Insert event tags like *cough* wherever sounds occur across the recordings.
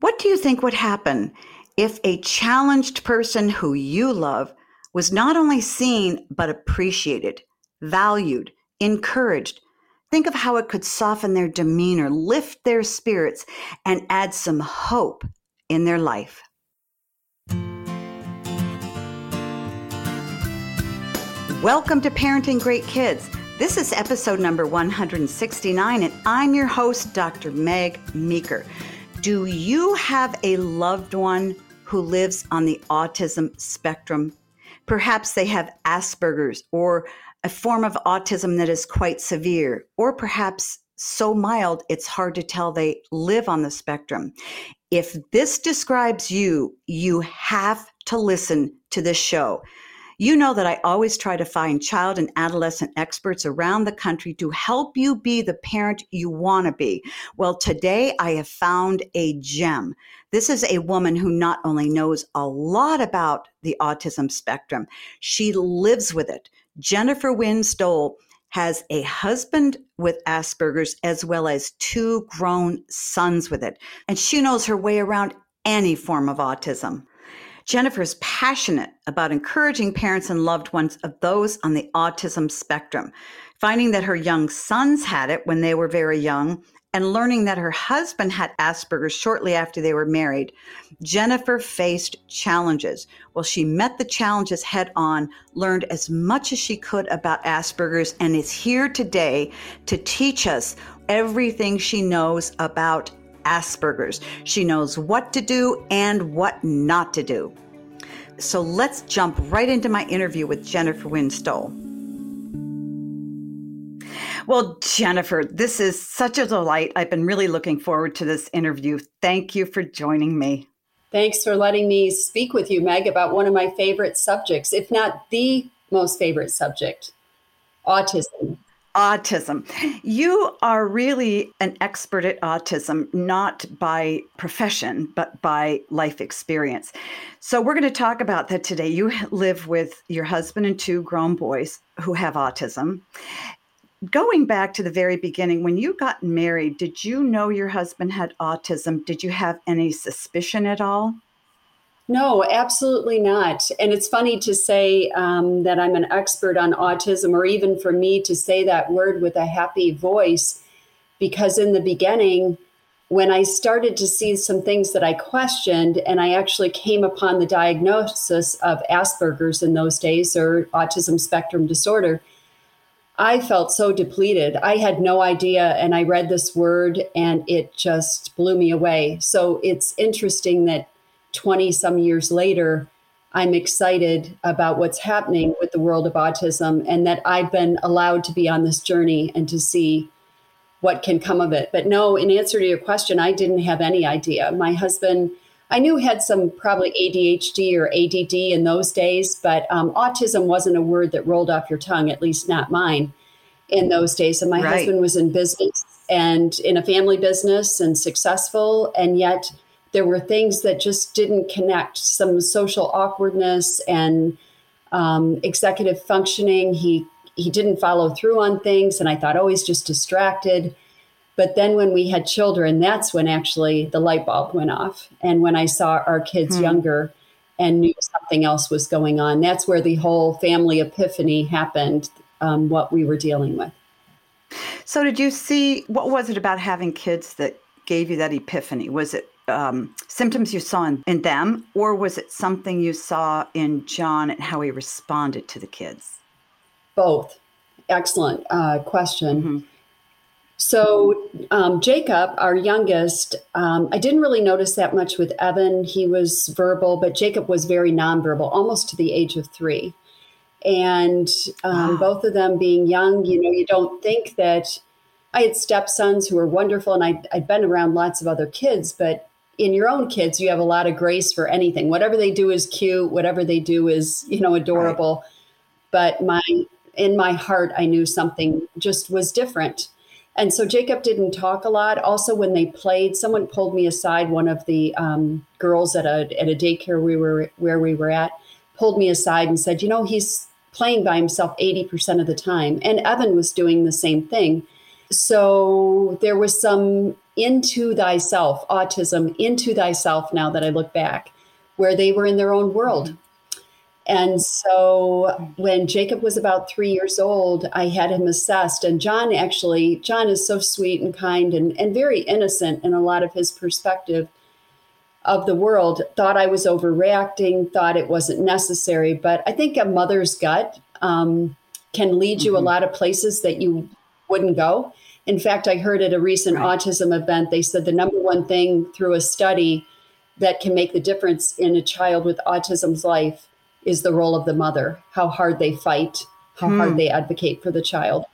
What do you think would happen if a challenged person who you love was not only seen, but appreciated, valued, encouraged? Think of how it could soften their demeanor, lift their spirits, and add some hope in their life. Welcome to Parenting Great Kids. This is episode number 169, and I'm your host, Dr. Meg Meeker. Do you have a loved one who lives on the autism spectrum? Perhaps they have Asperger's or a form of autism that is quite severe, or perhaps so mild it's hard to tell they live on the spectrum. If this describes you, you have to listen to this show. You know that I always try to find child and adolescent experts around the country to help you be the parent you want to be. Well, today I have found a gem. This is a woman who not only knows a lot about the autism spectrum, she lives with it. Jennifer Wynn Stoll has a husband with Asperger's as well as two grown sons with it. And she knows her way around any form of autism. Jennifer is passionate about encouraging parents and loved ones of those on the autism spectrum, finding that her young sons had it when they were very young and learning that her husband had Asperger's shortly after they were married, Jennifer faced challenges. Well, she met the challenges head on, learned as much as she could about Asperger's, and is here today to teach us everything she knows about Asperger's. She knows what to do and what not to do. So let's jump right into my interview with Jennifer Wynn Stoll. Well, Jennifer, this is such a delight. I've been really looking forward to this interview. Thank you for joining me. Thanks for letting me speak with you, Meg, about one of my favorite subjects, if not the most favorite subject autism autism. You are really an expert at autism, not by profession, but by life experience. So, we're going to talk about that today. You live with your husband and two grown boys who have autism. Going back to the very beginning, when you got married, did you know your husband had autism? Did you have any suspicion at all? No, absolutely not. And it's funny to say um, that I'm an expert on autism, or even for me to say that word with a happy voice, because in the beginning, when I started to see some things that I questioned, and I actually came upon the diagnosis of Asperger's in those days or autism spectrum disorder, I felt so depleted. I had no idea. And I read this word and it just blew me away. So it's interesting that 20 some years later, I'm excited about what's happening with the world of autism and that I've been allowed to be on this journey and to see what can come of it. But no, in answer to your question, I didn't have any idea. My husband, I knew had some probably ADHD or ADD in those days, but um, autism wasn't a word that rolled off your tongue, at least not mine in those days. And my right. husband was in business and in a family business and successful, and yet there were things that just didn't connect. Some social awkwardness and um, executive functioning. He he didn't follow through on things and i thought oh he's just distracted. But then when we had children that's when actually the light bulb went off and when i saw our kids hmm. younger and knew something else was going on that's where the whole family epiphany happened um, what we were dealing with. So did you see what was it about having kids that gave you that epiphany? Was it um, symptoms you saw in, in them, or was it something you saw in John and how he responded to the kids? Both. Excellent uh, question. Mm-hmm. So, um, Jacob, our youngest, um, I didn't really notice that much with Evan. He was verbal, but Jacob was very nonverbal, almost to the age of three. And um, wow. both of them being young, you know, you don't think that I had stepsons who were wonderful, and I, I'd been around lots of other kids, but in your own kids, you have a lot of grace for anything. Whatever they do is cute. Whatever they do is, you know, adorable. Right. But my in my heart, I knew something just was different. And so Jacob didn't talk a lot. Also, when they played, someone pulled me aside. One of the um, girls at a at a daycare we were where we were at pulled me aside and said, "You know, he's playing by himself eighty percent of the time." And Evan was doing the same thing. So there was some into thyself, autism, into thyself now that I look back, where they were in their own world. And so when Jacob was about three years old, I had him assessed. And John actually, John is so sweet and kind and, and very innocent in a lot of his perspective of the world, thought I was overreacting, thought it wasn't necessary. But I think a mother's gut um, can lead you mm-hmm. a lot of places that you wouldn't go. In fact, I heard at a recent right. autism event, they said the number one thing through a study that can make the difference in a child with autism's life is the role of the mother, how hard they fight, how hmm. hard they advocate for the child,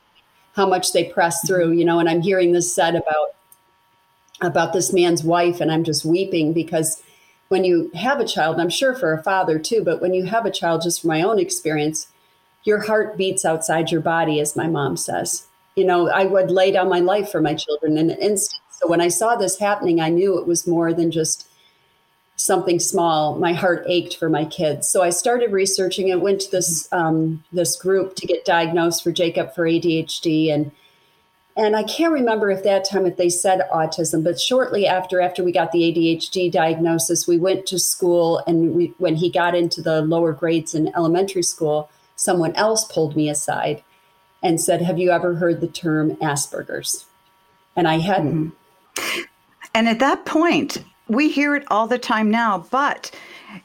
how much they press mm-hmm. through, you know, and I'm hearing this said about about this man's wife and I'm just weeping because when you have a child, and I'm sure for a father too, but when you have a child just from my own experience, your heart beats outside your body as my mom says. You know, I would lay down my life for my children in an instant. So when I saw this happening, I knew it was more than just something small. My heart ached for my kids. So I started researching and went to this um, this group to get diagnosed for Jacob for ADHD and and I can't remember if that time if they said autism, but shortly after after we got the ADHD diagnosis, we went to school and we, when he got into the lower grades in elementary school, someone else pulled me aside and said, "Have you ever heard the term Asperger's?" And I hadn't. Mm-hmm. And at that point, we hear it all the time now, but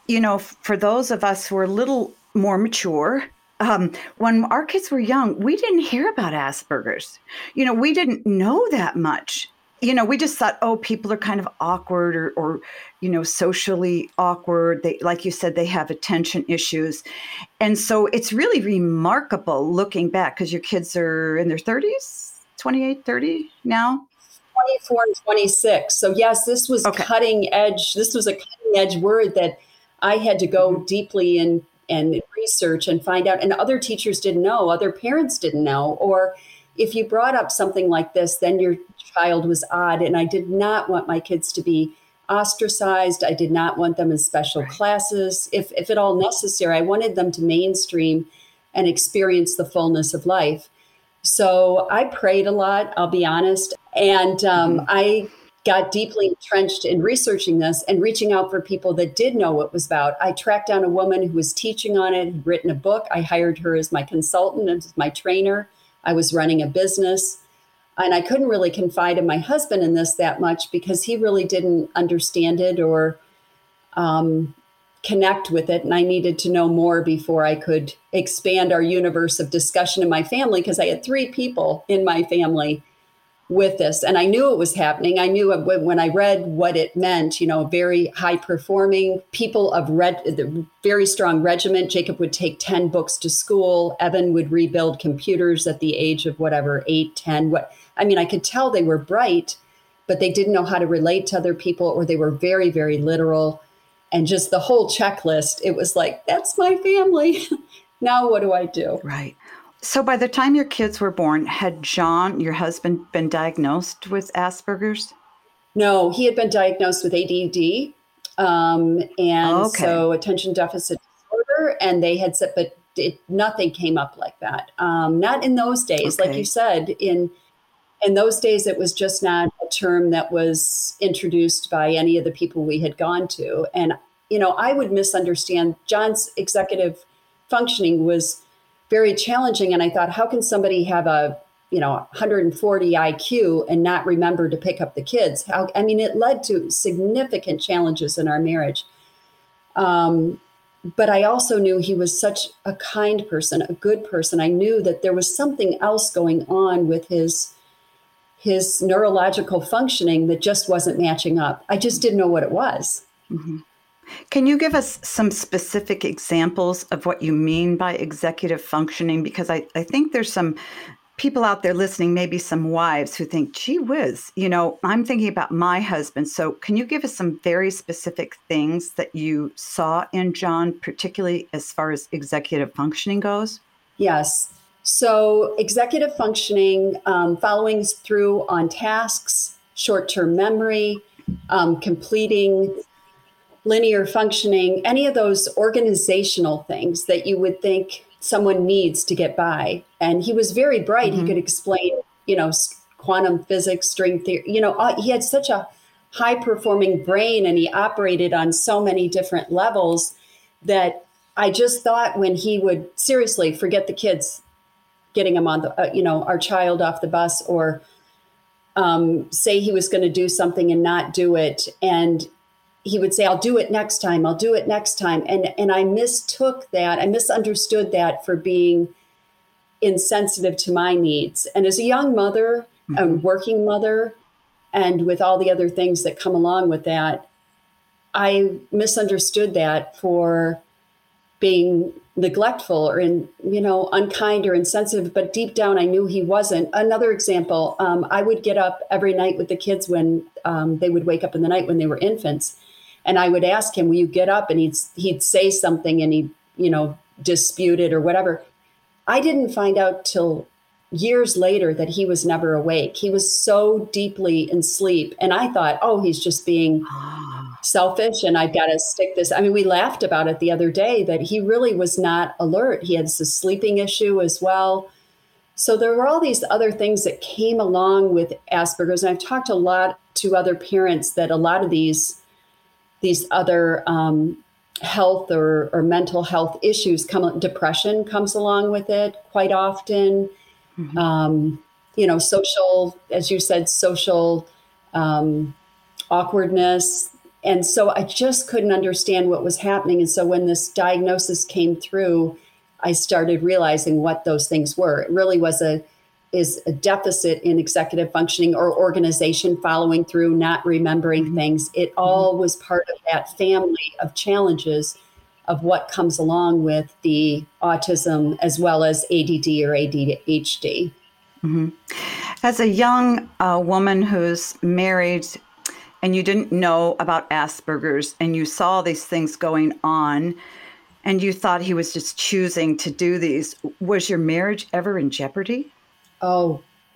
you know, for those of us who are a little more mature, um, when our kids were young, we didn't hear about Asperger's. You know, we didn't know that much. You know, we just thought, oh, people are kind of awkward or, or you know, socially awkward. They, like you said, they have attention issues. And so it's really remarkable looking back because your kids are in their 30s, 28, 30 now. 24 and 26. So yes, this was okay. cutting edge. This was a cutting edge word that I had to go mm-hmm. deeply in and research and find out. And other teachers didn't know, other parents didn't know. Or if you brought up something like this, then your child was odd. And I did not want my kids to be ostracized. I did not want them in special right. classes. If, if at all necessary, I wanted them to mainstream and experience the fullness of life. So I prayed a lot, I'll be honest. And um, mm-hmm. I got deeply entrenched in researching this and reaching out for people that did know what it was about. I tracked down a woman who was teaching on it, had written a book. I hired her as my consultant and as my trainer. I was running a business. And I couldn't really confide in my husband in this that much because he really didn't understand it or um, connect with it. And I needed to know more before I could expand our universe of discussion in my family because I had three people in my family with this. And I knew it was happening. I knew when I read what it meant, you know, very high performing people of red, the very strong regiment. Jacob would take 10 books to school. Evan would rebuild computers at the age of whatever, eight, 10. What I mean, I could tell they were bright, but they didn't know how to relate to other people or they were very, very literal. And just the whole checklist, it was like, that's my family. *laughs* now what do I do? Right. So by the time your kids were born, had John, your husband, been diagnosed with Asperger's? No, he had been diagnosed with ADD um, and okay. so attention deficit disorder, and they had said, but it, nothing came up like that. Um, not in those days, okay. like you said. In in those days, it was just not a term that was introduced by any of the people we had gone to, and you know, I would misunderstand John's executive functioning was very challenging. And I thought, how can somebody have a you know 140 IQ and not remember to pick up the kids? How I mean, it led to significant challenges in our marriage. Um, but I also knew he was such a kind person, a good person. I knew that there was something else going on with his his neurological functioning that just wasn't matching up. I just didn't know what it was. Mm-hmm. Can you give us some specific examples of what you mean by executive functioning? Because I, I think there's some people out there listening, maybe some wives who think, gee whiz, you know, I'm thinking about my husband. So can you give us some very specific things that you saw in John, particularly as far as executive functioning goes? Yes. So, executive functioning, um, following through on tasks, short term memory, um, completing linear functioning, any of those organizational things that you would think someone needs to get by. And he was very bright. Mm-hmm. He could explain, you know, quantum physics, string theory. You know, uh, he had such a high performing brain and he operated on so many different levels that I just thought when he would seriously forget the kids, getting him on the, uh, you know, our child off the bus or um, say he was going to do something and not do it. And he would say, I'll do it next time. I'll do it next time. And, and I mistook that. I misunderstood that for being insensitive to my needs. And as a young mother, mm-hmm. a working mother, and with all the other things that come along with that, I misunderstood that for being neglectful or in you know unkind or insensitive but deep down i knew he wasn't. Another example um, i would get up every night with the kids when um, they would wake up in the night when they were infants and i would ask him will you get up? And he'd he'd say something and he'd you know dispute it or whatever. I didn't find out till years later that he was never awake. He was so deeply in sleep and i thought oh he's just being *gasps* selfish and I've got to stick this. I mean, we laughed about it the other day that he really was not alert. He had a sleeping issue as well. So there were all these other things that came along with Asperger's. And I've talked a lot to other parents that a lot of these these other um, health or, or mental health issues come depression comes along with it quite often. Mm-hmm. Um, you know, social, as you said, social um, awkwardness, and so I just couldn't understand what was happening. And so when this diagnosis came through, I started realizing what those things were. It really was a is a deficit in executive functioning or organization following through, not remembering mm-hmm. things. It mm-hmm. all was part of that family of challenges of what comes along with the autism as well as ADD or ADHD. Mm-hmm. As a young uh, woman who's married and you didn't know about Asperger's and you saw these things going on and you thought he was just choosing to do these, was your marriage ever in jeopardy? Oh, *laughs*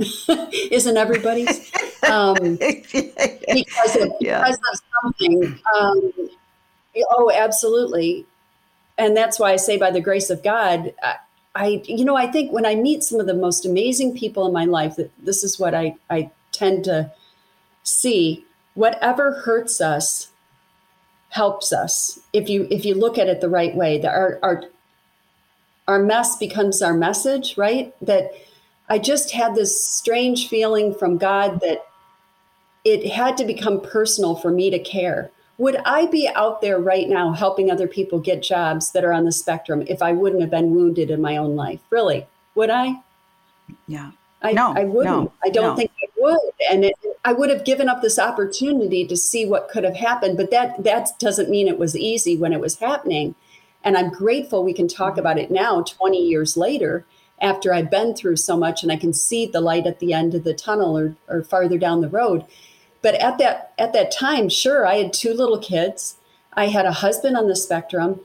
isn't everybody's? *laughs* Um, because, of, yeah. because of something. Um, oh, absolutely. And that's why I say, by the grace of God, I, I, you know, I think when I meet some of the most amazing people in my life, that this is what I, I tend to see whatever hurts us helps us. If you if you look at it the right way that our our our mess becomes our message right? That i just had this strange feeling from god that it had to become personal for me to care. Would i be out there right now helping other people get jobs that are on the spectrum if i wouldn't have been wounded in my own life? Really? Would i? Yeah I, no, I wouldn't. No, I don't no. think I would. And it, I would have given up this opportunity to see what could have happened. But that that doesn't mean it was easy when it was happening. And I'm grateful we can talk about it now, 20 years later, after I've been through so much and I can see the light at the end of the tunnel or, or farther down the road. But at that at that time, sure, I had two little kids. I had a husband on the spectrum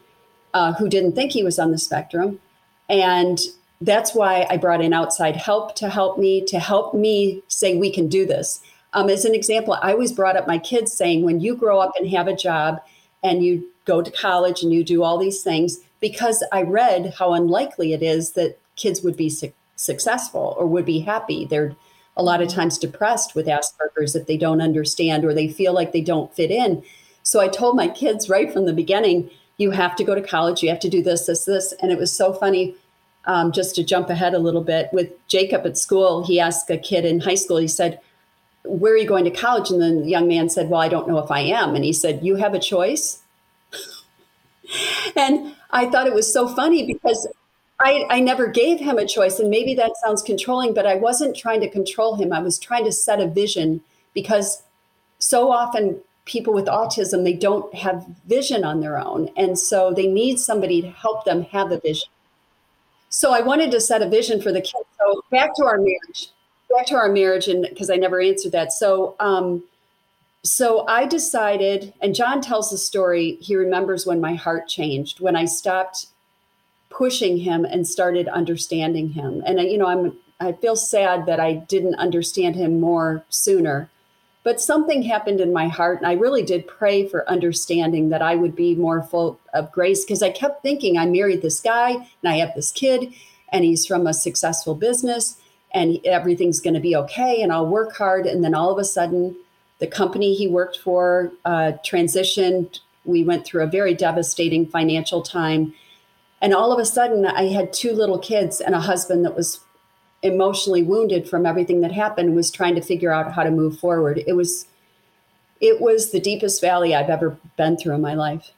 uh, who didn't think he was on the spectrum. And that's why I brought in outside help to help me, to help me say, we can do this. Um, as an example, I always brought up my kids saying, when you grow up and have a job and you go to college and you do all these things, because I read how unlikely it is that kids would be su- successful or would be happy. They're a lot of times depressed with Asperger's if they don't understand or they feel like they don't fit in. So I told my kids right from the beginning, you have to go to college, you have to do this, this, this. And it was so funny um, just to jump ahead a little bit, with Jacob at school, he asked a kid in high school, he said, Where are you going to college? And then the young man said, Well, I don't know if I am. And he said, You have a choice. *laughs* and I thought it was so funny because I, I never gave him a choice. And maybe that sounds controlling, but I wasn't trying to control him. I was trying to set a vision because so often people with autism, they don't have vision on their own. And so they need somebody to help them have a vision. So I wanted to set a vision for the kids. So back to our marriage, back to our marriage, and because I never answered that. So, um, so I decided, and John tells the story. He remembers when my heart changed when I stopped pushing him and started understanding him. And you know, I'm I feel sad that I didn't understand him more sooner. But something happened in my heart, and I really did pray for understanding that I would be more full of grace because I kept thinking I married this guy and I have this kid, and he's from a successful business. and everything's going to be okay and I'll work hard. And then all of a sudden, the company he worked for uh, transitioned. We went through a very devastating financial time. And all of a sudden, I had two little kids and a husband that was emotionally wounded from everything that happened was trying to figure out how to move forward. It was it was the deepest valley I've ever been through in my life.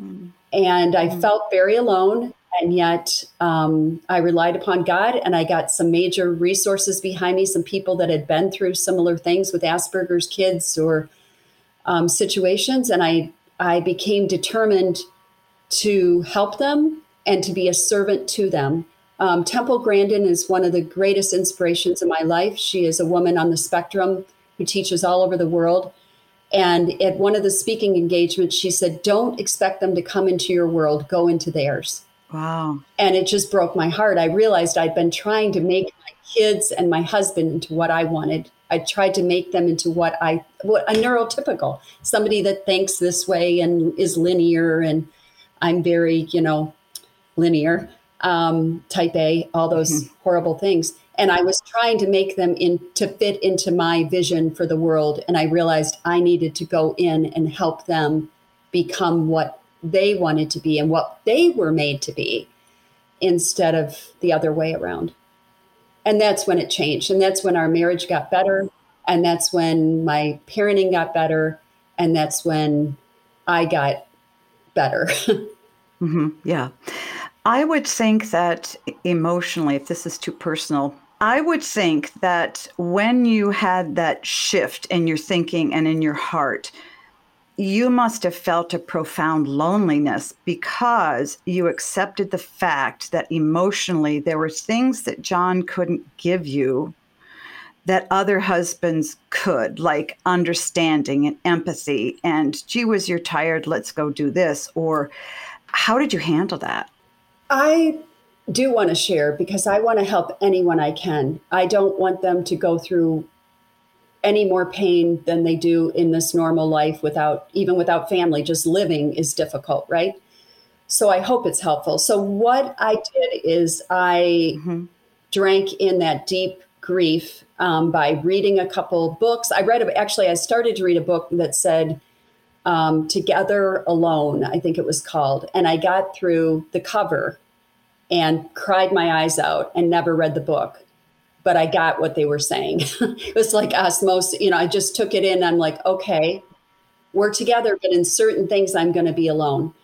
Mm. And I mm. felt very alone. And yet um, I relied upon God and I got some major resources behind me, some people that had been through similar things with Asperger's kids or um, situations. And I, I became determined to help them and to be a servant to them. Um, Temple Grandin is one of the greatest inspirations in my life. She is a woman on the spectrum who teaches all over the world. And at one of the speaking engagements, she said, Don't expect them to come into your world, go into theirs. Wow. And it just broke my heart. I realized I'd been trying to make my kids and my husband into what I wanted. I tried to make them into what I, what a neurotypical, somebody that thinks this way and is linear. And I'm very, you know, linear, um, type A, all those mm-hmm. horrible things and I was trying to make them in to fit into my vision for the world. And I realized I needed to go in and help them become what they wanted to be and what they were made to be instead of the other way around. And that's when it changed. And that's when our marriage got better. And that's when my parenting got better. And that's when I got better. *laughs* mm-hmm. Yeah. I would think that emotionally, if this is too personal, I would think that when you had that shift in your thinking and in your heart, you must have felt a profound loneliness because you accepted the fact that emotionally there were things that John couldn't give you that other husbands could, like understanding and empathy, and gee whiz, you're tired, let's go do this. Or how did you handle that? I do want to share because I want to help anyone I can. I don't want them to go through any more pain than they do in this normal life without even without family just living is difficult right so i hope it's helpful so what i did is i mm-hmm. drank in that deep grief um, by reading a couple books i read actually i started to read a book that said um, together alone i think it was called and i got through the cover and cried my eyes out and never read the book. But I got what they were saying. *laughs* it was like osmosis. You know, I just took it in. I'm like, okay, we're together, but in certain things, I'm going to be alone.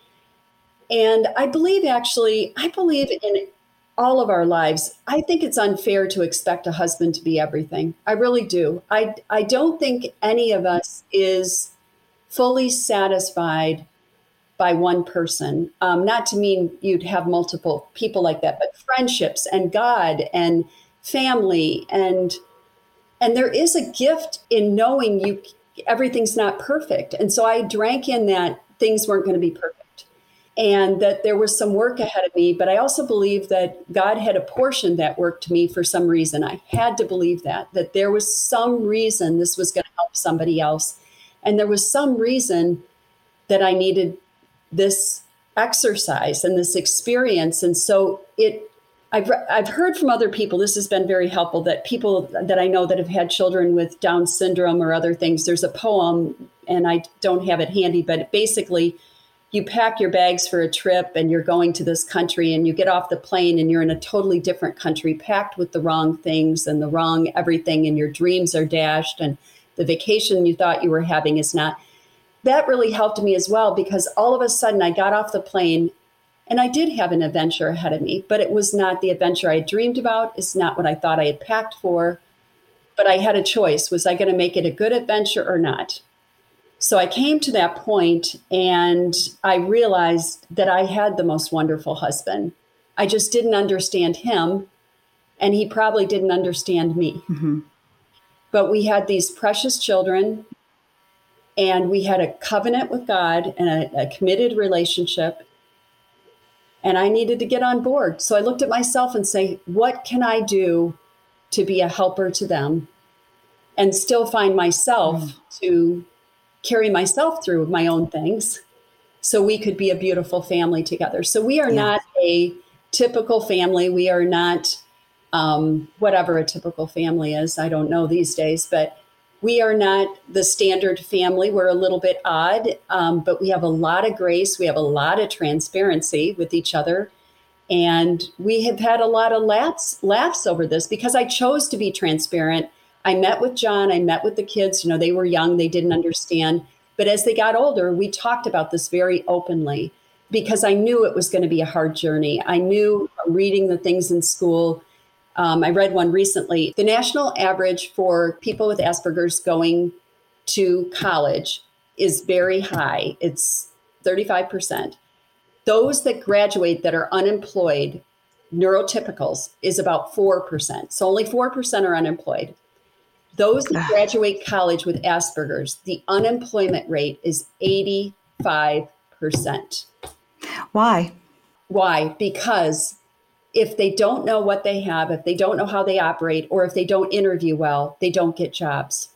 And I believe actually, I believe in all of our lives. I think it's unfair to expect a husband to be everything. I really do. I, I don't think any of us is fully satisfied by one person. Um, not to mean you'd have multiple people like that, but friendships and God and family and and there is a gift in knowing you everything's not perfect. And so I drank in that things weren't going to be perfect and that there was some work ahead of me. But I also believe that God had apportioned that work to me for some reason. I had to believe that, that there was some reason this was going to help somebody else. And there was some reason that I needed this exercise and this experience. And so it I've, I've heard from other people, this has been very helpful, that people that I know that have had children with Down syndrome or other things, there's a poem, and I don't have it handy, but basically, you pack your bags for a trip and you're going to this country, and you get off the plane and you're in a totally different country, packed with the wrong things and the wrong everything, and your dreams are dashed, and the vacation you thought you were having is not that really helped me as well because all of a sudden I got off the plane and I did have an adventure ahead of me, but it was not the adventure I dreamed about. It's not what I thought I had packed for. But I had a choice. Was I going to make it a good adventure or not? So I came to that point and I realized that I had the most wonderful husband. I just didn't understand him, and he probably didn't understand me. Mm-hmm. But we had these precious children and we had a covenant with God and a, a, committed relationship. And I needed to get on board. So I looked at myself and say, what can I do to be a helper to them and still find myself mm. to carry myself through my own things so we could be a beautiful family together. So we are not a typical family. We are not um, whatever a typical family is. I don't know these days, but we are not the standard family. We're a little bit odd, um, but we have a lot of grace. We have a lot of transparency with each other. And we have had a lot of laughs, laughs over this because I chose to be transparent. I met with John, I met with the kids. You know, they were young, they didn't understand. But as they got older, we talked about this very openly because I knew it was going to be a hard journey. I knew reading the things in school um, I read one recently. The national average for people with Asperger's going to college is very high. It's 35%. Those that graduate that are unemployed, neurotypicals, is about 4%. So only 4% are unemployed. Those that graduate college with Asperger's, the unemployment rate is 85%. Why? Why? Because if they don't know what they have, if they don't know how they operate, or if they don't interview well, they don't get jobs.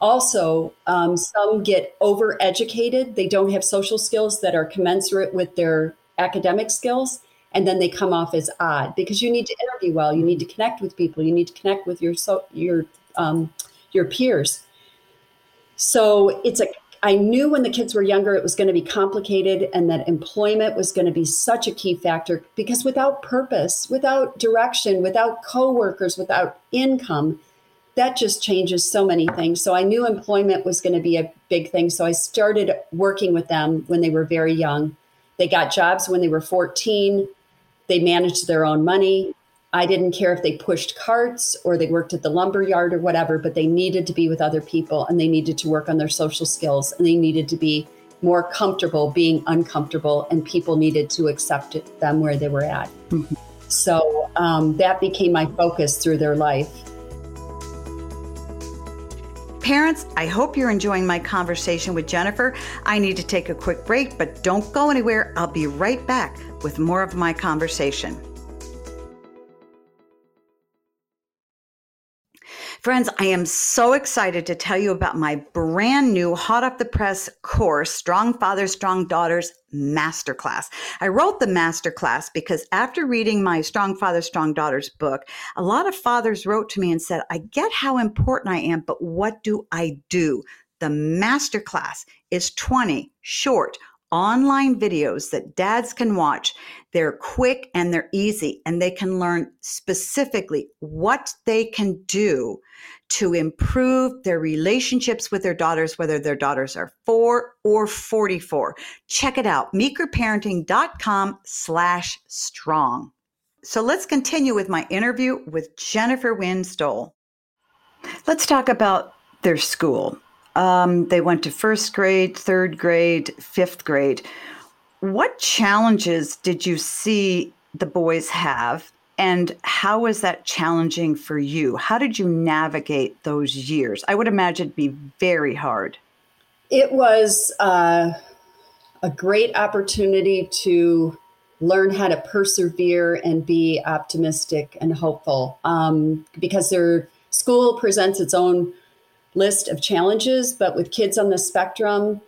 Also, um, some get overeducated. They don't have social skills that are commensurate with their academic skills. And then they come off as odd because you need to interview well. You need to connect with people. You need to connect with your so, your um, your peers. So it's a I knew when the kids were younger it was going to be complicated and that employment was going to be such a key factor because without purpose, without direction, without coworkers, without income, that just changes so many things. So I knew employment was going to be a big thing. So I started working with them when they were very young. They got jobs when they were 14. They managed their own money. I didn't care if they pushed carts or they worked at the lumber yard or whatever, but they needed to be with other people and they needed to work on their social skills and they needed to be more comfortable being uncomfortable and people needed to accept it, them where they were at. Mm-hmm. So um, that became my focus through their life. Parents, I hope you're enjoying my conversation with Jennifer. I need to take a quick break, but don't go anywhere. I'll be right back with more of my conversation. Friends, I am so excited to tell you about my brand new hot off the press course, Strong Fathers, Strong Daughters Masterclass. I wrote the masterclass because after reading my Strong Fathers, Strong Daughters book, a lot of fathers wrote to me and said, I get how important I am, but what do I do? The masterclass is 20 short, online videos that dads can watch. They're quick and they're easy, and they can learn specifically what they can do to improve their relationships with their daughters, whether their daughters are four or 44. Check it out, meekerparenting.com slash strong. So let's continue with my interview with Jennifer Wynn Let's talk about their school. Um, they went to first grade, third grade, fifth grade. What challenges did you see the boys have? And how was that challenging for you? How did you navigate those years? I would imagine it'd be very hard. It was uh, a great opportunity to learn how to persevere and be optimistic and hopeful um, because their school presents its own list of challenges, but with kids on the spectrum,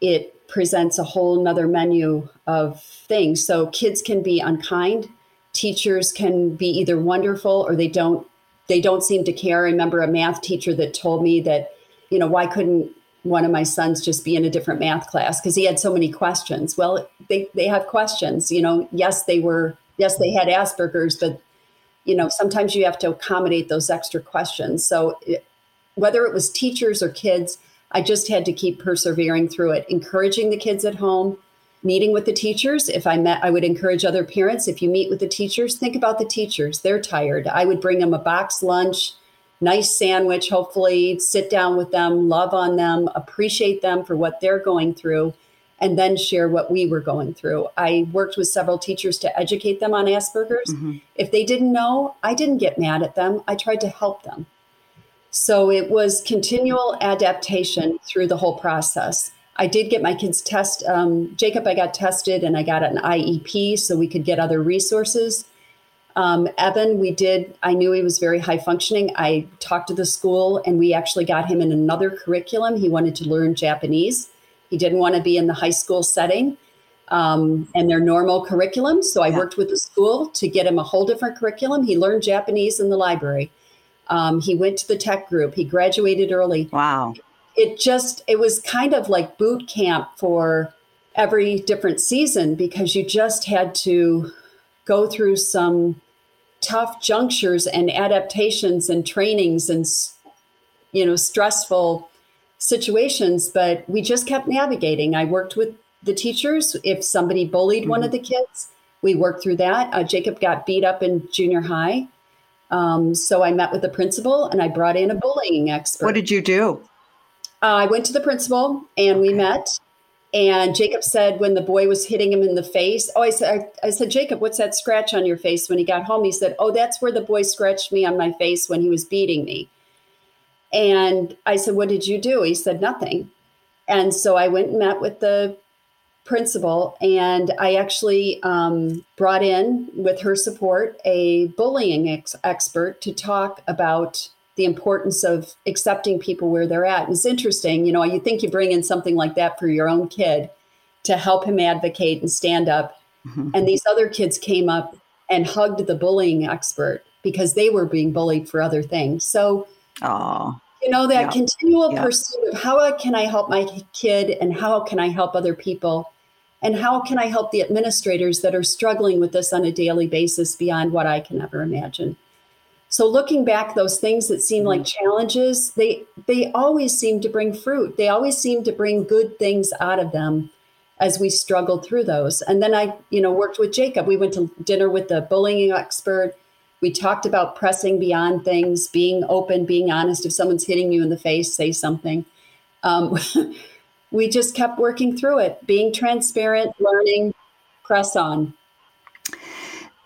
it presents a whole nother menu of things. So kids can be unkind, teachers can be either wonderful or they don't they don't seem to care. I remember a math teacher that told me that, you know, why couldn't one of my sons just be in a different math class because he had so many questions. Well, they they have questions, you know. Yes, they were yes, they had Asperger's, but you know, sometimes you have to accommodate those extra questions. So it, whether it was teachers or kids, I just had to keep persevering through it, encouraging the kids at home, meeting with the teachers. If I met, I would encourage other parents. If you meet with the teachers, think about the teachers. They're tired. I would bring them a box lunch, nice sandwich, hopefully, sit down with them, love on them, appreciate them for what they're going through, and then share what we were going through. I worked with several teachers to educate them on Asperger's. Mm-hmm. If they didn't know, I didn't get mad at them. I tried to help them. So it was continual adaptation through the whole process. I did get my kids test. Um, Jacob, I got tested and I got an IEP so we could get other resources. Um, Evan, we did, I knew he was very high functioning. I talked to the school and we actually got him in another curriculum. He wanted to learn Japanese. He didn't want to be in the high school setting. um, and their normal curriculum. So I yeah. worked with the school to get him a whole different curriculum. He learned Japanese in the library. Um, he went to the tech group. He graduated early. Wow. It just, it was kind of like boot camp for every different season because you just had to go through some tough junctures and adaptations and trainings and, you know, stressful situations. But we just kept navigating. I worked with the teachers. If somebody bullied mm-hmm. one of the kids, we worked through that. Uh, Jacob got beat up in junior high. Um, so I met with the principal and I brought in a bullying expert. What did you do? Uh, I went to the principal and we met. And Jacob said when the boy was hitting him in the face, oh, I said, I, I said, Jacob, what's that scratch on your face? When he got home, he said, oh, that's where the boy scratched me on my face when he was beating me. And I said, what did you do? He said, nothing. And so I went and met with the principal, and I actually um, brought in, with her support, a bullying ex- expert to talk about the importance of accepting people where they're at. And it's interesting, you know, you think you bring in something like that for your own kid to help him advocate and stand up. Mm-hmm. And these other kids came up and hugged the bullying expert because they were being bullied for other things. So, Aww. you know, that continual pursuit of how can I help my kid and how can I help other people and how can I help the administrators that are struggling with this on a daily basis beyond what I can ever imagine? So looking back, those things that seem like mm-hmm. challenges, they they always seem to bring fruit. They always seem to bring good things out of them as we struggled through those. And then I, you know, worked with Jacob. We went to dinner with the bullying expert. We talked about pressing beyond things, being open, being honest. If someone's hitting you in the face, say something. Um, *laughs* we just kept working through it, being transparent, learning, press on.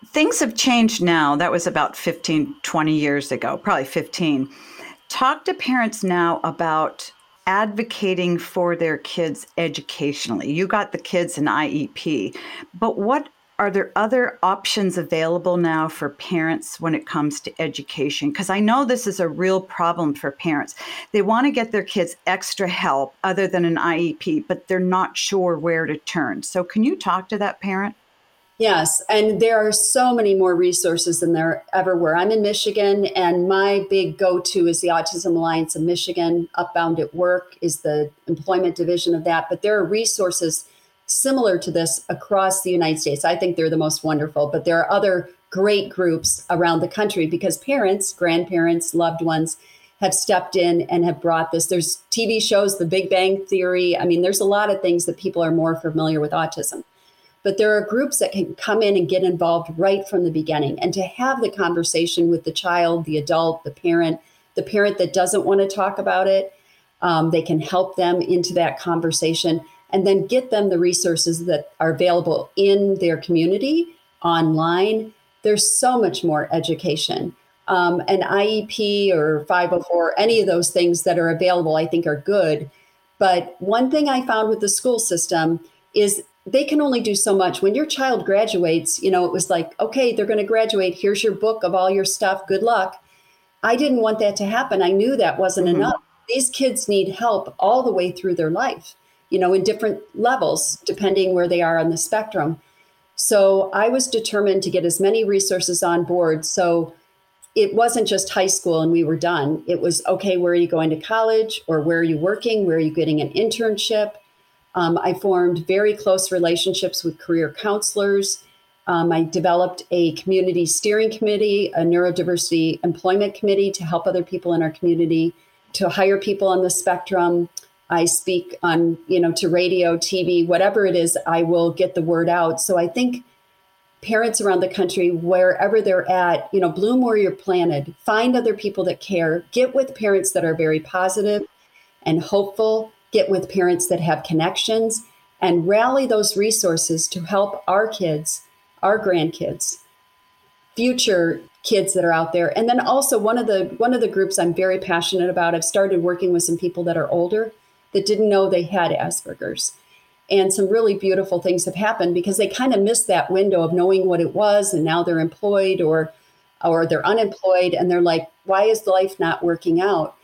Things have changed now. That was about 15, 20 years ago, probably 15. Talk to parents now about advocating for their kids educationally. You got the kids an IEP, but what are there other options available now for parents when it comes to education? Because I know this is a real problem for parents. They want to get their kids extra help other than an IEP, but they're not sure where to turn. So, can you talk to that parent? Yes, and there are so many more resources than there ever were. I'm in Michigan, and my big go to is the Autism Alliance of Michigan. Upbound at Work is the employment division of that, but there are resources similar to this across the United States. I think they're the most wonderful, but there are other great groups around the country because parents, grandparents, loved ones have stepped in and have brought this. There's TV shows, The Big Bang Theory. I mean, there's a lot of things that people are more familiar with autism. But there are groups that can come in and get involved right from the beginning and to have the conversation with the child, the adult, the parent, the parent that doesn't want to talk about it. Um, they can help them into that conversation and then get them the resources that are available in their community online. There's so much more education. Um, an IEP or 504, any of those things that are available, I think are good. But one thing I found with the school system is they can only do so much. When your child graduates, you know, it was like, okay, they're going to graduate. Here's your book of all your stuff. Good luck. I didn't want that to happen. I knew that wasn't mm-hmm. enough. These kids need help all the way through their life you know, in different levels, depending where they are on the spectrum. So I was determined to get as many resources on board. So it wasn't just high school and we were done. It was okay, where are you going to college or where are you working? Where are you getting an internship? Um, I formed very close relationships with career counselors. Um, I developed a community steering committee, a neurodiversity employment committee to help other people in our community to hire people on the spectrum. I speak on, you know, to radio, TV, whatever it is, I will get the word out. So I think parents around the country, wherever they're at, you know, bloom where you're planted, find other people that care, get with parents that are very positive and hopeful, get with parents that have connections, and rally those resources to help our kids, our grandkids, future kids that are out there. And then also one of the one of the groups I'm very passionate about, I've started working with some people that are older that didn't know they had Asperger's. And some really beautiful things have happened because they kind of missed that window of knowing what it was and now they're employed or or they're unemployed and they're like, why is life not working out?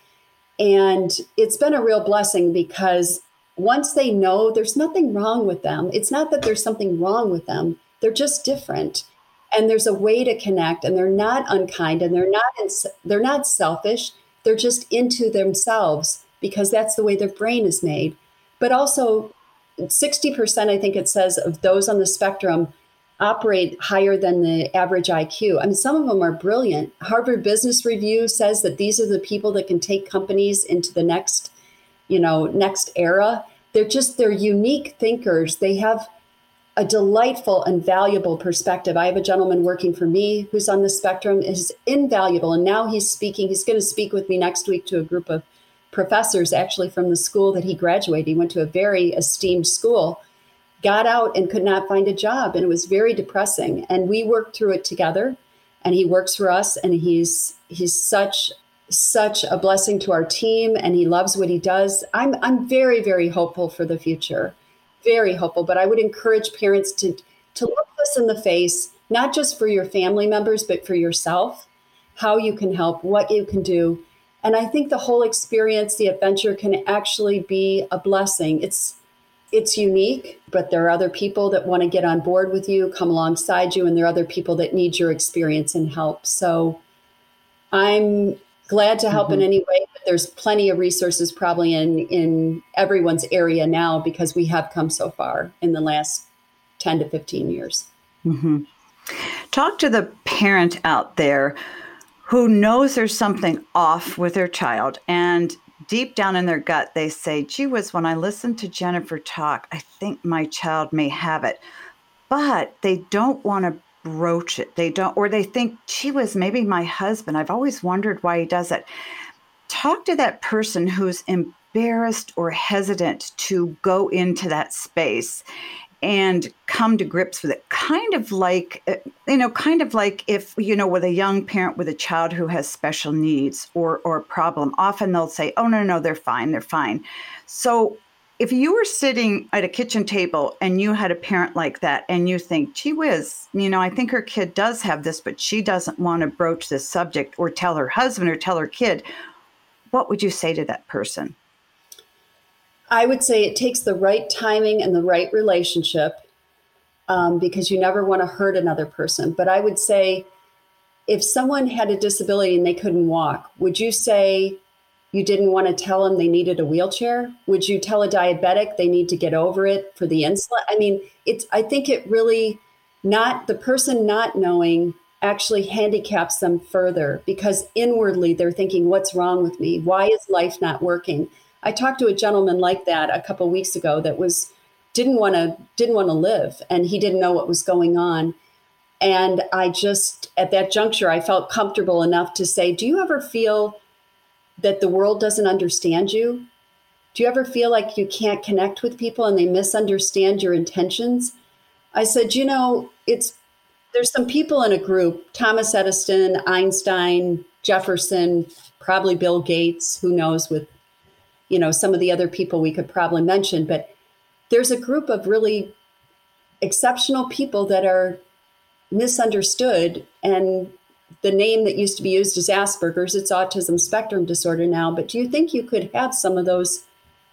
And it's been a real blessing because once they know there's nothing wrong with them, it's not that there's something wrong with them, they're just different. And there's a way to connect and they're not unkind and they're not ins- they're not selfish. They're just into themselves because that's the way their brain is made. But also 60% I think it says of those on the spectrum operate higher than the average IQ. I mean, some of them are brilliant. Harvard Business Review says that these are the people that can take companies into the next you know, next era. They're just they're unique thinkers. They have a delightful and valuable perspective. I have a gentleman working for me who's on the spectrum is invaluable and now he's speaking he's going to speak with me next week to a group of professors actually from the school that he graduated. He went to a very esteemed school, got out and could not find a job and it was very depressing and we worked through it together and he works for us and he's he's such such a blessing to our team and he loves what he does. I'm I'm very very hopeful for the future. Very hopeful, but I would encourage parents to to look this in the face, not just for your family members but for yourself, how you can help, what you can do. And I think the whole experience, the adventure can actually be a blessing. It's it's unique, but there are other people that want to get on board with you, come alongside you, and there are other people that need your experience and help. So I'm glad to help mm-hmm. in any way but there's plenty of resources probably in in everyone's area now because we have come so far in the last 10 to 15 years mm-hmm. talk to the parent out there who knows there's something off with their child and deep down in their gut they say gee whiz when i listen to jennifer talk i think my child may have it but they don't want to broach it. They don't, or they think, she was maybe my husband. I've always wondered why he does it. Talk to that person who's embarrassed or hesitant to go into that space and come to grips with it kind of like uh, you know kind of like if you know with a young parent with a child who has special needs or or a problem often they'll say oh no no they're fine they're fine so if you were sitting at a kitchen table and you had a parent like that and you think, gee whiz, you know, I think her kid does have this, but she doesn't want to broach this subject or tell her husband or tell her kid, what would you say to that person? I would say it takes the right timing and the right relationship um, because you never want to hurt another person. But I would say if someone had a disability and they couldn't walk, would you say, you didn't want to tell them they needed a wheelchair? Would you tell a diabetic they need to get over it for the insulin? I mean it's i think it really not the person not knowing actually handicaps them further because inwardly they're thinking what's wrong with me? Why is life not working i talked to a gentleman like that a couple weeks ago that was didn't want to didn't want to live and he didn't know what was going on and i just at that juncture i felt comfortable enough to say do you ever feel that the world doesn't understand you? Do you ever feel like you can't connect with people and they misunderstand your intentions? I said, you know, it's there's some people in a group, Thomas Edison, Einstein, Jefferson, probably Bill Gates, who knows with you know some of the other people we could probably mention, but there's a group of really exceptional people that are misunderstood and the name that used to be used is Asperger's. It's autism spectrum disorder now. But do you think you could have some of those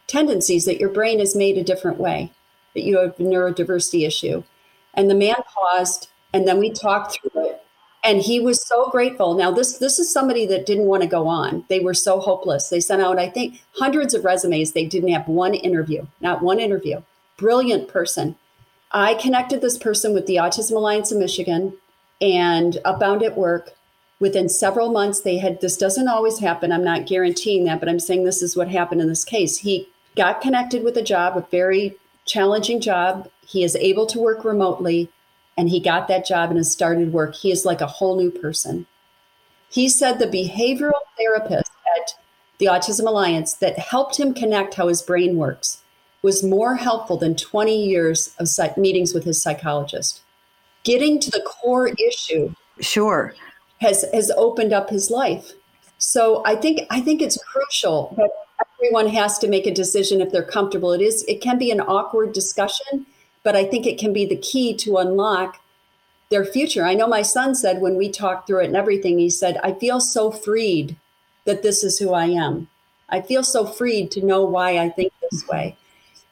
tendencies that your brain is made a different way, that you have a neurodiversity issue? And the man paused, and then we talked through. And he was so grateful. Now, this this is somebody that didn't want to go on. They were so hopeless. They sent out, I think, hundreds of resumes. They didn't have one interview, not one interview. Brilliant person. I connected this person with the Autism Alliance of Michigan and Upbound at Work. Within several months, they had this doesn't always happen. I'm not guaranteeing that, but I'm saying this is what happened in this case. He got connected with a job, a very challenging job. He is able to work remotely, and he got that job and has started work. He is like a whole new person. He said the behavioral therapist at the Autism Alliance that helped him connect how his brain works was more helpful than 20 years of meetings with his psychologist getting to the core issue sure has has opened up his life so i think i think it's crucial that everyone has to make a decision if they're comfortable it is it can be an awkward discussion but i think it can be the key to unlock their future i know my son said when we talked through it and everything he said i feel so freed that this is who i am i feel so freed to know why i think this way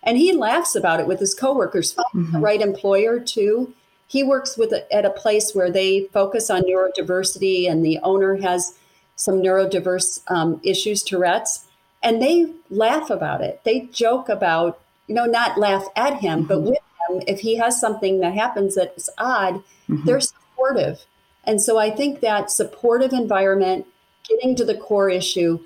And he laughs about it with his coworkers, mm-hmm. the right employer too. He works with a, at a place where they focus on neurodiversity, and the owner has some neurodiverse um, issues, Tourette's, and they laugh about it. They joke about, you know, not laugh at him, mm-hmm. but with him. If he has something that happens that's odd, mm-hmm. they're supportive. And so I think that supportive environment, getting to the core issue,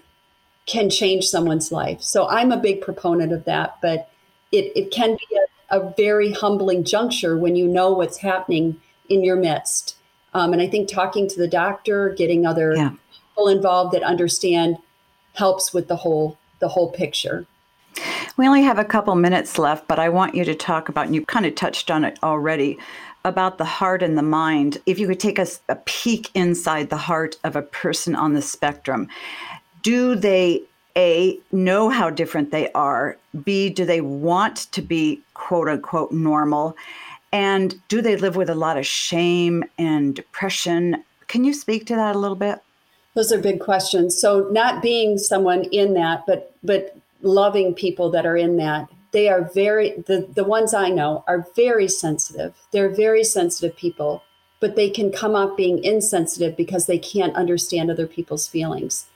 can change someone's life. So I'm a big proponent of that, but it, it can be a, a very humbling juncture when you know what's happening in your midst. Um, and I think talking to the doctor, getting other yeah. people involved that understand helps with the whole the whole picture. We only have a couple minutes left, but I want you to talk about, and you kind of touched on it already, about the heart and the mind. If you could take us a, a peek inside the heart of a person on the spectrum, do they a know how different they are? B do they want to be quote unquote normal? And do they live with a lot of shame and depression? Can you speak to that a little bit? Those are big questions. So not being someone in that but but loving people that are in that they are very the the ones i know are very sensitive they're very sensitive people but they can come off being insensitive because they can't understand other people's feelings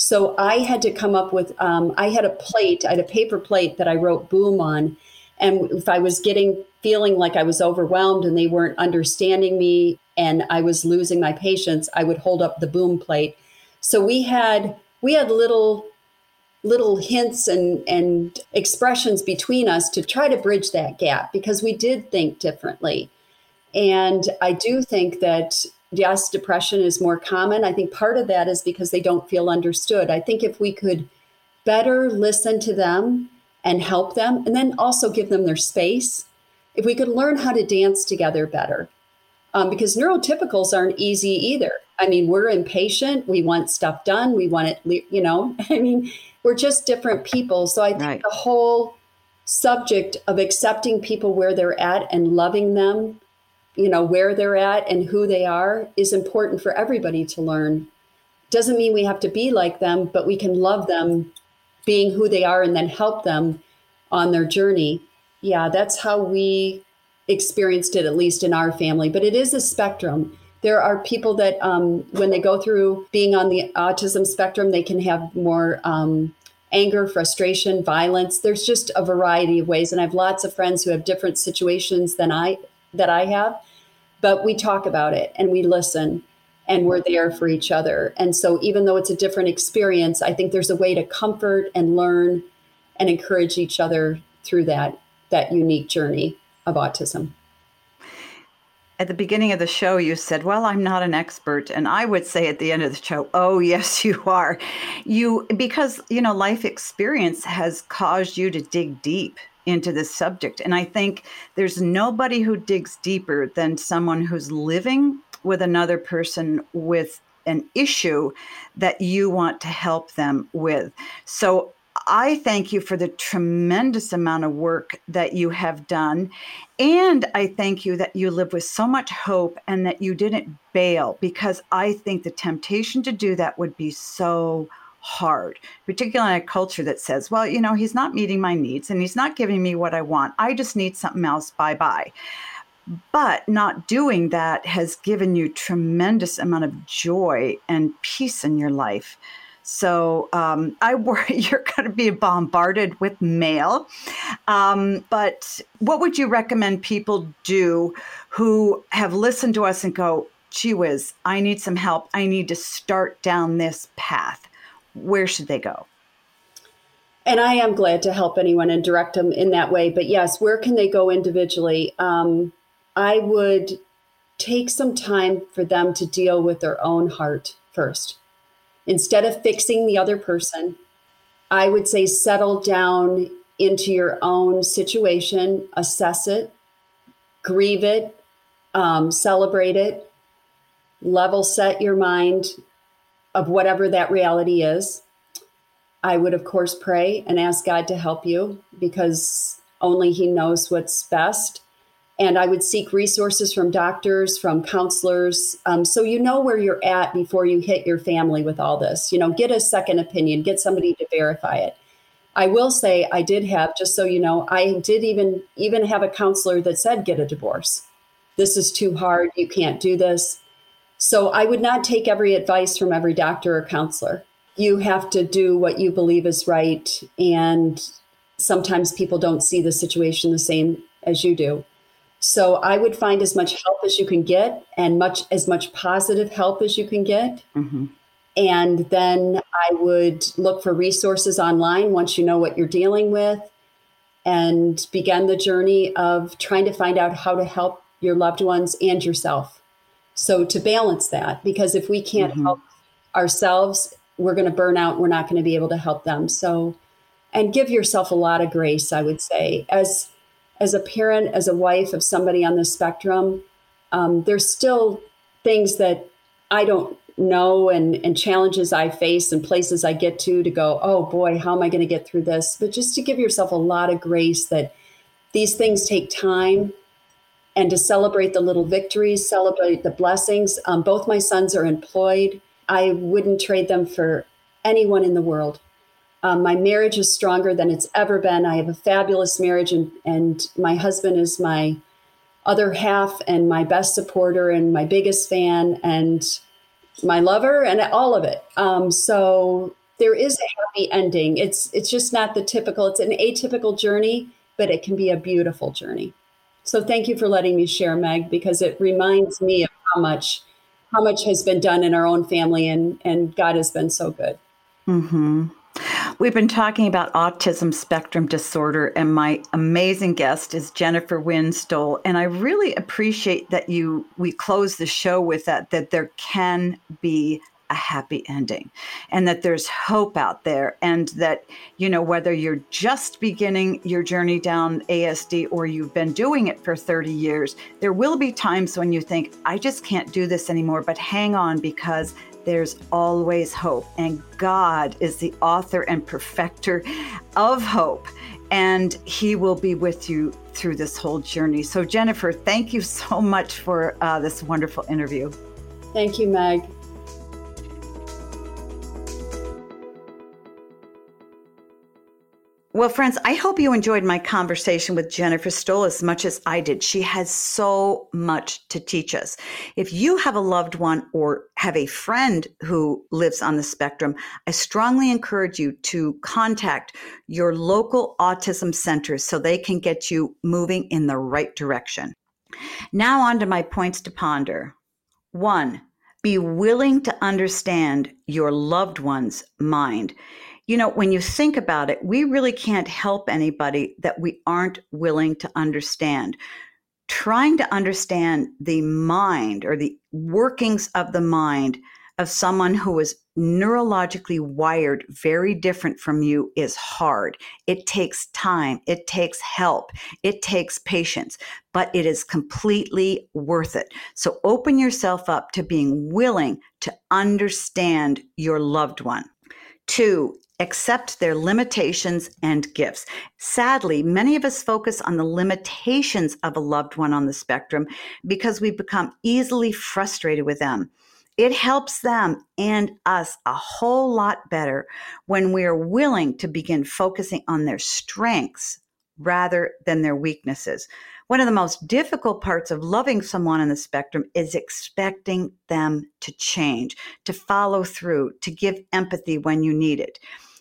so I had to come up with, um, I had a plate, I had a paper plate that I wrote boom on. And if I was getting, feeling like I was overwhelmed and they weren't understanding me and I was losing my patience, I would hold up the boom plate. So we had, we had little, little hints and, and expressions between us to try to bridge that gap because we did think differently. And I do think that yes, depression is more common. I think part of that is because they don't feel understood. I think if we could better listen to them and help them, and then also give them their space, if we could learn how to dance together better, um, because neurotypicals aren't easy either. I mean, we're impatient. We want stuff done. We want it, you know, *laughs* I mean, we're just different people. So I think right. the whole subject of accepting people where they're at and loving them you know where they're at and who they are is important for everybody to learn doesn't mean we have to be like them but we can love them being who they are and then help them on their journey yeah that's how we experienced it at least in our family but it is a spectrum there are people that um, when they go through being on the autism spectrum they can have more um, anger frustration violence there's just a variety of ways and i have lots of friends who have different situations than i that i have but we talk about it and we listen and we're there for each other. And so, even though it's a different experience, I think there's a way to comfort and learn and encourage each other through that that unique journey of autism. At the beginning of the show, you said, Well, I'm not an expert. And I would say at the end of the show, Oh, *laughs* yes, you are. You, because, you know, life experience has caused you to dig deep into this subject. And I think there's nobody who digs deeper than someone who's living with another person with an issue that you want to help them with. So I thank you for the tremendous amount of work that you have done. And I thank you that you live with so much hope and that you didn't bail because I think the temptation to do that would be so hard, particularly in a culture that says, well, you know, he's not meeting my needs and he's not giving me what I want. I just need something else. Bye bye. But not doing that has given you tremendous amount of joy and peace in your life. So um, I *laughs* worry you're going to be bombarded with mail. Um, but what would you recommend people do who have listened to us and go, gee whiz, I need some help. I need to start down this path where should they go? And I am glad to help anyone and direct them in that way. But yes, where can they go individually? Um, I would take some time for them to deal with their own heart first. Instead of fixing the other person, I would say settle down into your own situation, assess it, grieve it, um, celebrate it, level set your mind, of whatever that reality is. I would, of course, pray and ask God to help you because only He knows what's best. And I would seek resources from doctors, from counselors, um, so you know where you're at before you hit your family with all this. You know, get a second opinion, get somebody to verify it. I will say I did have, just so you know, I did even even have a counselor that said get a divorce. This is too hard. You can't do this. So I would not take every advice from every doctor or counselor. You have to do what you believe is right. And sometimes people don't see the situation the same as you do. So I would find as much help as you can get and much as much positive help as you can get. Mm-hmm. And then I would look for resources online once you know what you're dealing with and begin the journey of trying to find out how to help your loved ones and yourself. So to balance that, because if we can't mm-hmm. help ourselves, we're going to burn out. We're not going to be able to help them. So, and give yourself a lot of grace, I would say. As as a parent, as a wife of somebody on the spectrum, um, there's still things that I don't know and, and challenges I face and places I get to to go, oh boy, how am I going to get through this? But just to give yourself a lot of grace that these things take time and to celebrate the little victories, celebrate the blessings. Um, both my sons are employed. I wouldn't trade them for anyone in the world. Um, my marriage is stronger than it's ever been. I have a fabulous marriage, and, and my husband is my other half and my best supporter and my biggest fan and my lover and all of it. Um, so there is a happy ending. It's it's just not the typical. It's an atypical journey, but it can be a beautiful journey. So thank you for letting me share, Meg, because it reminds me of how much how much has been done in our own family, and and God has been so good. Hmm. We've been talking about autism spectrum disorder, and my amazing guest is Jennifer Wynn Stoll. And I really appreciate that you we close the show with that that there can be a happy ending and that there's hope out there and that you know whether you're just beginning your journey down ASD or you've been doing it for 30 years there will be times when you think I just can't do this anymore but hang on because there's always hope and God is the author and perfecter of hope and he will be with you through this whole journey. So, Jennifer, thank you so much for uh, this wonderful interview. Thank you, Meg. Well, friends, I hope you enjoyed my conversation with Jennifer Stoll as much as I did. She has so much to teach us. If you have a loved one or have a friend who lives on the spectrum, I strongly encourage you to contact your local autism centers so they can get you moving in the right direction. Now, on to my points to ponder. One, be willing to understand your loved one's mind you know, when you think about it, we really can't help anybody that we aren't willing to understand. Trying to understand the mind or the workings of the mind of someone who is neurologically wired very different from you is hard. It takes time, it takes help, it takes patience, but it is completely worth it. So open yourself up to being willing to understand your loved one. Two, accept their limitations and gifts. Sadly, many of us focus on the limitations of a loved one on the spectrum because we become easily frustrated with them. It helps them and us a whole lot better when we are willing to begin focusing on their strengths rather than their weaknesses. One of the most difficult parts of loving someone on the spectrum is expecting them to change, to follow through, to give empathy when you need it.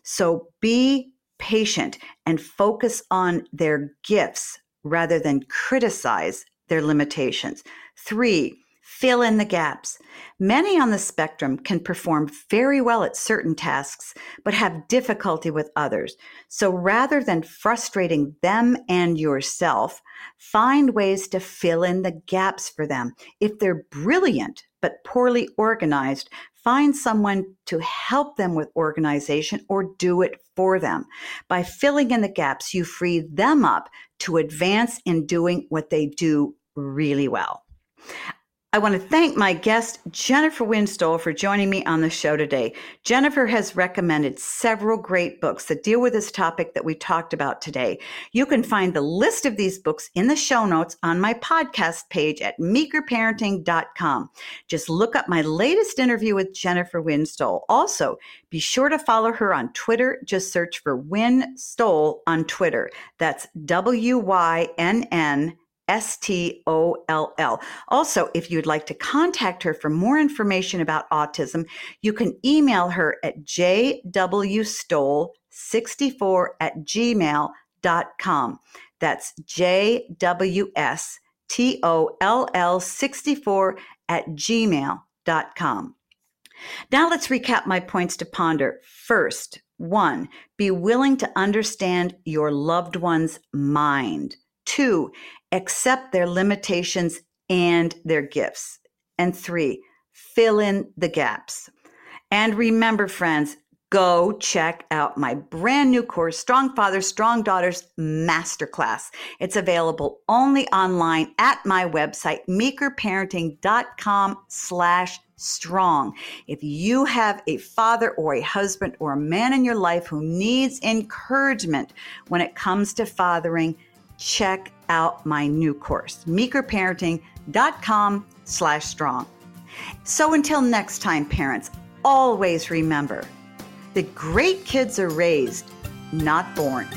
So be patient and focus on their gifts rather than criticize their limitations. Three, fill in the gaps. Many on the spectrum can perform very well at certain tasks, but have difficulty with others. So rather than frustrating them and yourself, find ways to fill in the gaps for them. If they're brilliant but poorly organized, find someone to help them with organization or do it for them. By filling in the gaps, you free them up to advance in doing what they do really well. I want to thank my guest, Jennifer Wynn Stoll, for joining me on the show today. Jennifer has recommended several great books that deal with this topic that we talked about today. You can find the list of these books in the show notes on my podcast page at meekerparenting.com. Just look up my latest interview with Jennifer Wynn Stoll. Also, be sure to follow her on Twitter. Just search for Wynn Stoll on Twitter. That's W Y N N S T O L L. Also, if you'd like to contact her for more information about autism, you can email her at jwstoll64 at gmail.com. That's JWSTOLL 64 at gmail.com. Now let's recap my points to ponder. First, one, be willing to understand your loved one's mind. Two, accept their limitations and their gifts. And three, fill in the gaps. And remember, friends, go check out my brand new course, Strong Fathers, Strong Daughters Masterclass. It's available only online at my website, meekerparenting.com slash strong. If you have a father or a husband or a man in your life who needs encouragement when it comes to fathering, check out my new course, meekerparenting.com slash strong. So until next time, parents, always remember that great kids are raised, not born.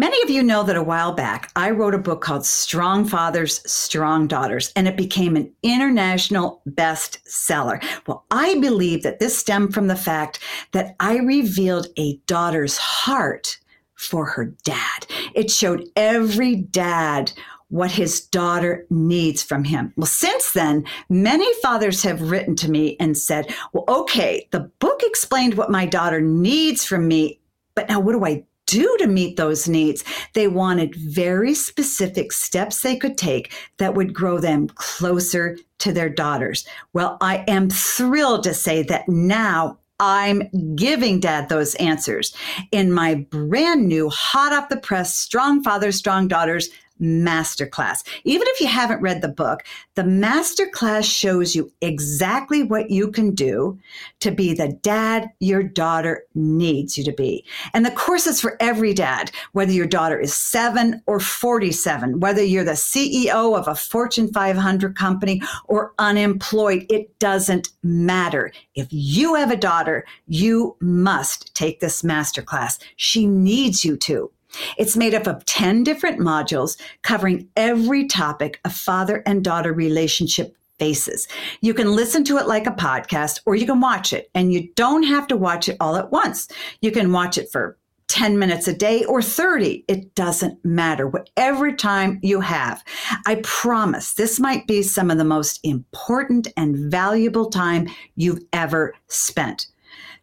Many of you know that a while back, I wrote a book called Strong Fathers, Strong Daughters, and it became an international bestseller. Well, I believe that this stemmed from the fact that I revealed a daughter's heart for her dad. It showed every dad what his daughter needs from him. Well, since then, many fathers have written to me and said, Well, okay, the book explained what my daughter needs from me, but now what do I do to meet those needs. They wanted very specific steps they could take that would grow them closer to their daughters. Well, I am thrilled to say that now I'm giving dad those answers in my brand new hot off the press Strong Fathers, Strong Daughters masterclass. Even if you haven't read the book, the masterclass shows you exactly what you can do to be the dad your daughter needs you to be. And the course is for every dad, whether your daughter is seven or 47, whether you're the CEO of a Fortune 500 company or unemployed, it doesn't matter. If you have a daughter, you must take this masterclass. She needs you to. It's made up of 10 different modules covering every topic a father and daughter relationship faces. You can listen to it like a podcast or you can watch it, and you don't have to watch it all at once. You can watch it for 10 minutes a day or 30. It doesn't matter. Whatever time you have. I promise this might be some of the most important and valuable time you've ever spent.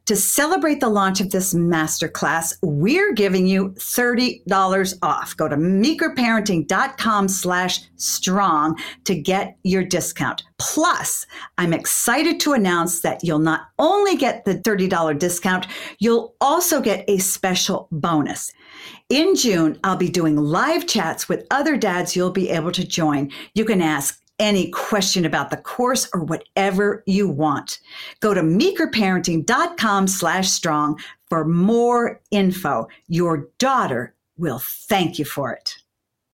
To celebrate the launch of this masterclass, we're giving you $30 off. Go to meekerparenting.com slash strong to get your discount. Plus, I'm excited to announce that you'll not only get the $30 discount, you'll also get a special bonus. In June, I'll be doing live chats with other dads you'll be able to join. You can ask any question about the course or whatever you want. Go to meekerparenting.com slash strong for more info. Your daughter will thank you for it.